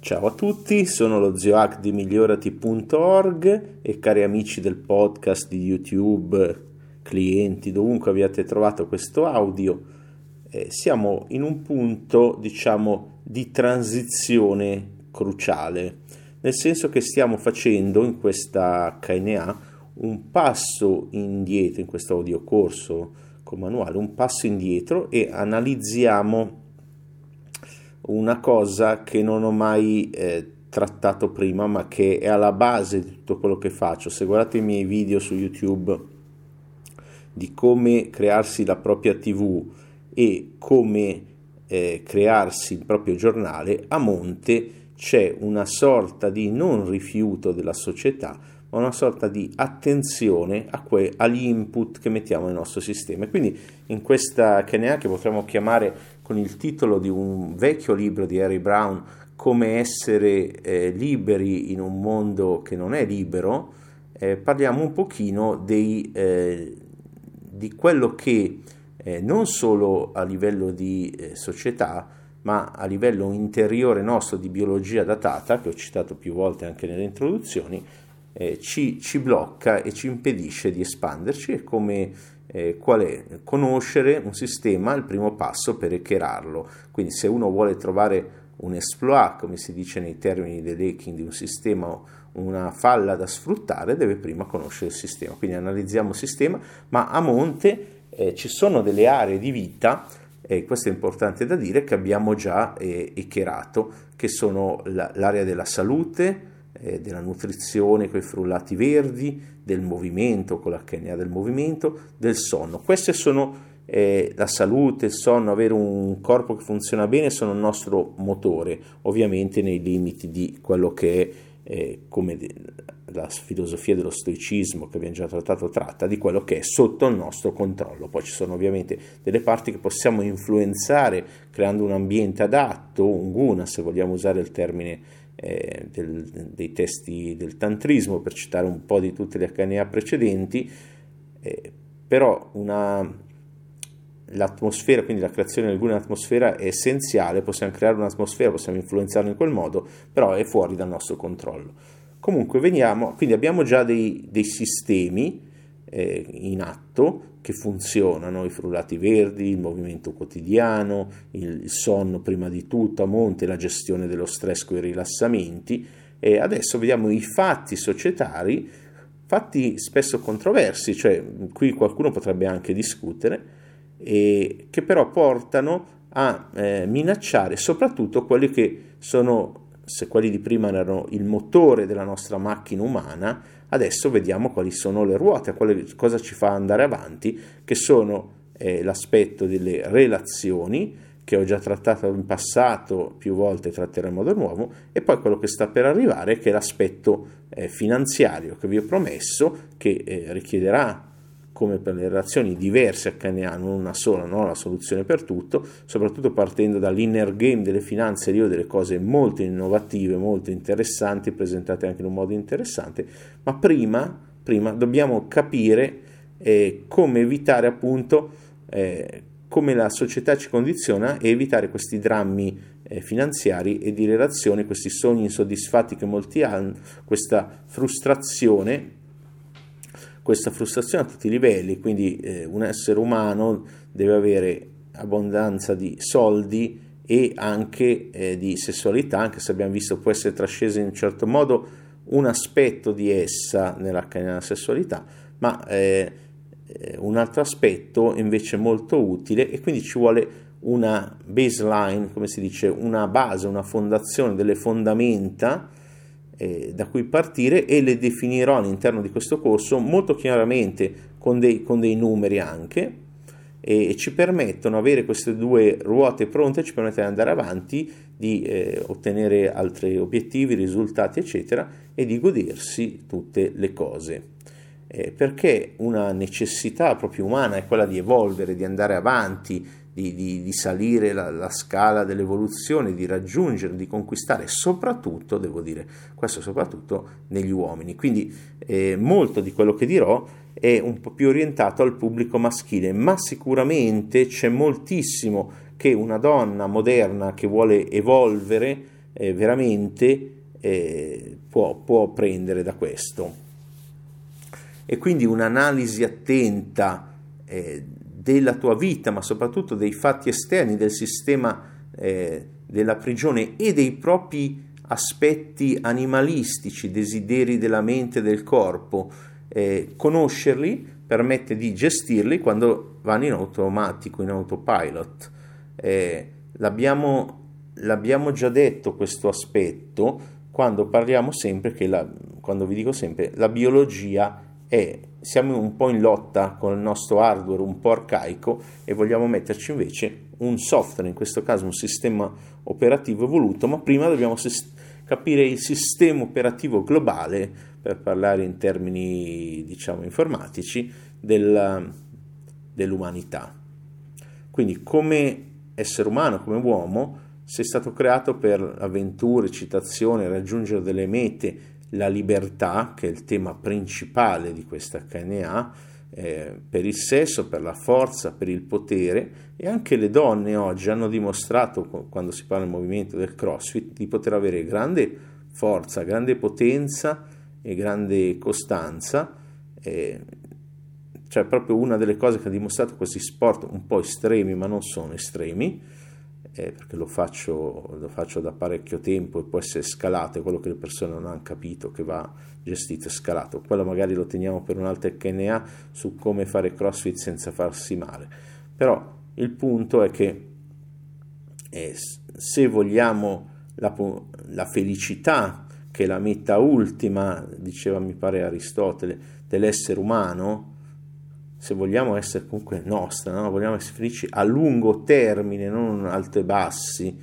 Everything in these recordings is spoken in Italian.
Ciao a tutti, sono lo zio Hack di migliorati.org e cari amici del podcast di YouTube, clienti, dovunque abbiate trovato questo audio, eh, siamo in un punto, diciamo, di transizione cruciale, nel senso che stiamo facendo in questa KNA un passo indietro, in questo audiocorso con manuale, un passo indietro e analizziamo una cosa che non ho mai eh, trattato prima, ma che è alla base di tutto quello che faccio. Se guardate i miei video su YouTube di come crearsi la propria TV e come eh, crearsi il proprio giornale, a monte c'è una sorta di non rifiuto della società, ma una sorta di attenzione que- agli input che mettiamo nel nostro sistema. Quindi in questa che neanche potremmo chiamare con il titolo di un vecchio libro di Harry Brown, Come essere eh, liberi in un mondo che non è libero, eh, parliamo un pochino dei, eh, di quello che eh, non solo a livello di eh, società, ma a livello interiore nostro di biologia datata, che ho citato più volte anche nelle introduzioni, eh, ci, ci, blocca e ci impedisce di espanderci e come eh, qual è conoscere un sistema il primo passo per hackerarlo. Quindi se uno vuole trovare un exploit, come si dice nei termini dell'hacking di un sistema, una falla da sfruttare, deve prima conoscere il sistema. Quindi analizziamo il sistema, ma a monte eh, ci sono delle aree di vita e questo è importante da dire, che abbiamo già eh, echerato, che sono la, l'area della salute, eh, della nutrizione con i frullati verdi, del movimento con la l'HNA del movimento, del sonno. Queste sono eh, la salute, il sonno, avere un corpo che funziona bene sono il nostro motore, ovviamente nei limiti di quello che è eh, come la filosofia dello stoicismo che abbiamo già trattato tratta, di quello che è sotto il nostro controllo. Poi ci sono ovviamente delle parti che possiamo influenzare creando un ambiente adatto, un guna se vogliamo usare il termine eh, del, dei testi del tantrismo, per citare un po' di tutte le HNA precedenti, eh, però una, l'atmosfera, quindi la creazione di alguna atmosfera è essenziale, possiamo creare un'atmosfera, possiamo influenzarla in quel modo, però è fuori dal nostro controllo. Comunque veniamo, quindi abbiamo già dei, dei sistemi eh, in atto che funzionano, i frullati verdi, il movimento quotidiano, il, sonno prima di tutto a monte, la gestione dello stress con i rilassamenti. E adesso vediamo i fatti societari, fatti spesso controversi, cioè qui qualcuno potrebbe anche discutere, e che però portano a eh, minacciare soprattutto quelli che sono, se quelli di prima erano il motore della nostra macchina umana, Adesso vediamo quali sono le ruote, quale, cosa ci fa andare avanti, che sono eh, l'aspetto delle relazioni, che ho già trattato in passato più volte, tratterò in modo nuovo, e poi quello che sta per arrivare, che è l'aspetto eh, finanziario che vi ho promesso, che eh, richiederà come per le relazioni diverse HNA, non una sola, non la soluzione per tutto, soprattutto partendo dall'inner game delle finanze, io ho delle cose molto innovative, molto interessanti, presentate anche in un modo interessante, ma prima, prima dobbiamo capire eh, come evitare appunto eh, come la società ci condiziona e evitare questi drammi eh, finanziari e di relazione, questi sogni insoddisfatti che molti hanno, questa frustrazione questa frustrazione a tutti i livelli, quindi eh, un essere umano deve avere abbondanza di soldi e anche eh, di sessualità, anche se abbiamo visto può essere trascesa in un certo modo un aspetto di essa nella, nella sessualità, ma eh, eh, un altro aspetto invece molto utile e quindi ci vuole una baseline, come si dice, una base, una fondazione, delle fondamenta eh, da cui partire e le definirò all'interno di questo corso molto chiaramente con dei, con dei numeri anche e ci permettono avere queste due ruote pronte, ci permettono di andare avanti, di eh, ottenere altri obiettivi, risultati eccetera e di godersi tutte le cose. Eh, perché una necessità proprio umana è quella di evolvere, di andare avanti, di, di, di salire la, la, scala dell'evoluzione, di raggiungere, di conquistare, soprattutto, devo dire, questo soprattutto negli uomini. Quindi eh, molto di quello che dirò è un po' più orientato al pubblico maschile, ma sicuramente c'è moltissimo che una donna moderna che vuole evolvere eh, veramente eh, può, può prendere da questo. E quindi un'analisi attenta eh, della tua vita, ma soprattutto dei fatti esterni del sistema eh, della prigione e dei propri aspetti animalistici, desideri della mente e del corpo, eh, conoscerli permette di gestirli quando vanno in automatico, in autopilot. Eh, l'abbiamo, l'abbiamo, già detto questo aspetto quando parliamo sempre che la, quando vi dico sempre la biologia è siamo un po' in lotta con il nostro hardware un po' arcaico e vogliamo metterci invece un software, in questo caso un sistema operativo evoluto, ma prima dobbiamo sis- capire il sistema operativo globale, per parlare in termini diciamo informatici, della, dell'umanità. Quindi come essere umano, come uomo, sei stato creato per avventure, citazioni, raggiungere delle mete, la libertà, che è il tema principale di questa HNA, eh, per il sesso, per la forza, per il potere e anche le donne oggi hanno dimostrato, quando si parla del movimento del CrossFit, di poter avere grande forza, grande potenza e grande costanza. Eh, cioè proprio una delle cose che ha dimostrato questi sport un po' estremi, ma non sono estremi, eh, perché lo faccio, lo faccio, da parecchio tempo e può essere scalato, è quello che le persone non hanno capito che va gestito e scalato. Quello magari lo teniamo per un'altra HNA su come fare CrossFit senza farsi male. Però il punto è che eh, se vogliamo la, la felicità, che è la meta ultima, diceva mi pare Aristotele, dell'essere umano, se vogliamo essere comunque nostra, no? vogliamo essere felici a lungo termine, non alto e bassi,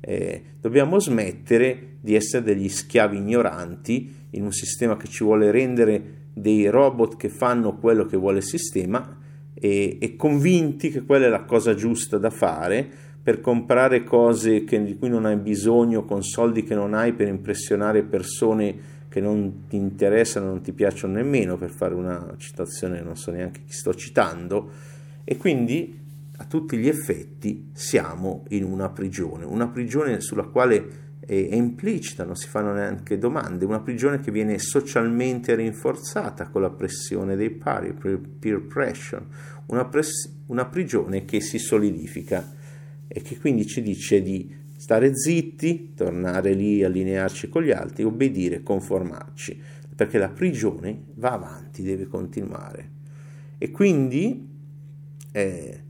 eh, dobbiamo smettere di essere degli schiavi ignoranti in un sistema che ci vuole rendere dei robot che fanno quello che vuole il sistema e, e convinti che quella è la cosa giusta da fare per comprare cose che, di cui non hai bisogno con soldi che non hai per impressionare persone che non ti interessano, non ti piacciono nemmeno, per fare una citazione, non so neanche chi sto citando, e quindi a tutti gli effetti siamo in una prigione, una prigione sulla quale è, implicita, non si fanno neanche domande, una prigione che viene socialmente rinforzata con la pressione dei pari, peer pressure, una, press- una prigione che si solidifica e che quindi ci dice di stare zitti, tornare lì, allinearci con gli altri, obbedire, conformarci, perché la prigione va avanti, deve continuare. E quindi eh,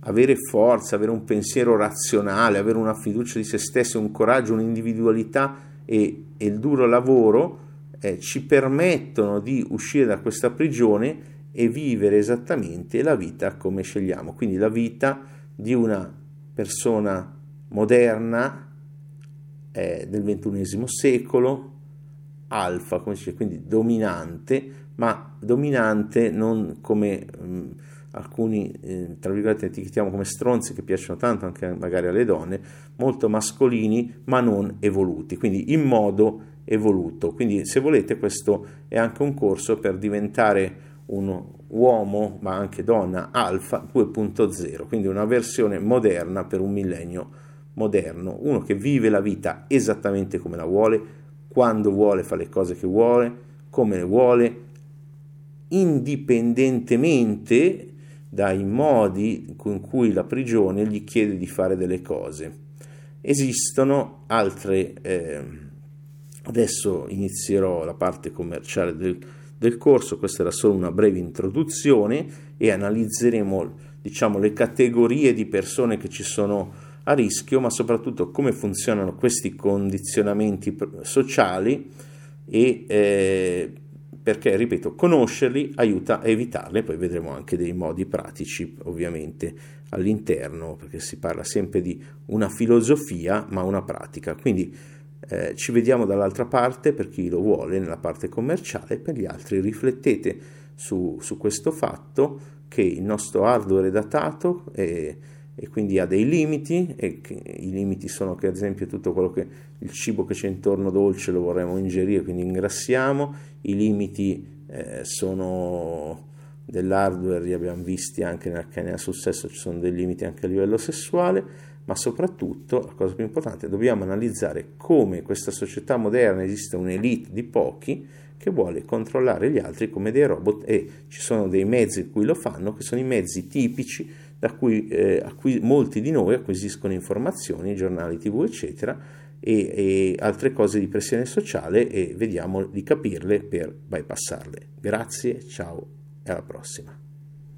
avere forza, avere un pensiero razionale, avere una fiducia di se stesso, un coraggio, un'individualità e, e il duro lavoro eh, ci permettono di uscire da questa prigione e vivere esattamente la vita come scegliamo, quindi la vita di una persona moderna eh, del XXI secolo, alfa, come si dice, quindi dominante, ma dominante non come mh, mm, alcuni, eh, tra virgolette, etichetiamo come stronzi che piacciono tanto anche magari alle donne, molto mascolini, ma non evoluti, quindi in modo evoluto. Quindi se volete questo è anche un corso per diventare un uomo, ma anche donna alfa 2.0, quindi una versione moderna per un millennio moderno, uno che vive la vita esattamente come la vuole, quando vuole fa le cose che vuole, come le vuole, indipendentemente dai modi con cui la prigione gli chiede di fare delle cose. Esistono altre, eh, adesso inizierò la parte commerciale del, del corso, questa era solo una breve introduzione e analizzeremo diciamo, le categorie di persone che ci sono a rischio, ma soprattutto come funzionano questi condizionamenti sociali e eh, perché, ripeto, conoscerli aiuta a evitarli, poi vedremo anche dei modi pratici ovviamente all'interno, perché si parla sempre di una filosofia, ma una pratica. Quindi eh, ci vediamo dall'altra parte per chi lo vuole, nella parte commerciale, per gli altri riflettete su, su questo fatto che il nostro hardware è datato. E, e quindi ha dei limiti e i limiti sono che ad esempio tutto quello che il cibo che c'è intorno dolce lo vorremmo ingerire quindi ingrassiamo. I limiti eh, sono dell'hardware li abbiamo visti anche nel canea sul sesso ci sono dei limiti anche a livello sessuale ma soprattutto, la cosa più importante, dobbiamo analizzare come questa società moderna esiste un'elite di pochi che vuole controllare gli altri come dei robot e ci sono dei mezzi in cui lo fanno, che sono i mezzi tipici da cui, eh, cui molti di noi acquisiscono informazioni, giornali tv eccetera, e, e altre cose di pressione sociale e vediamo di capirle per bypassarle. Grazie, ciao e alla prossima.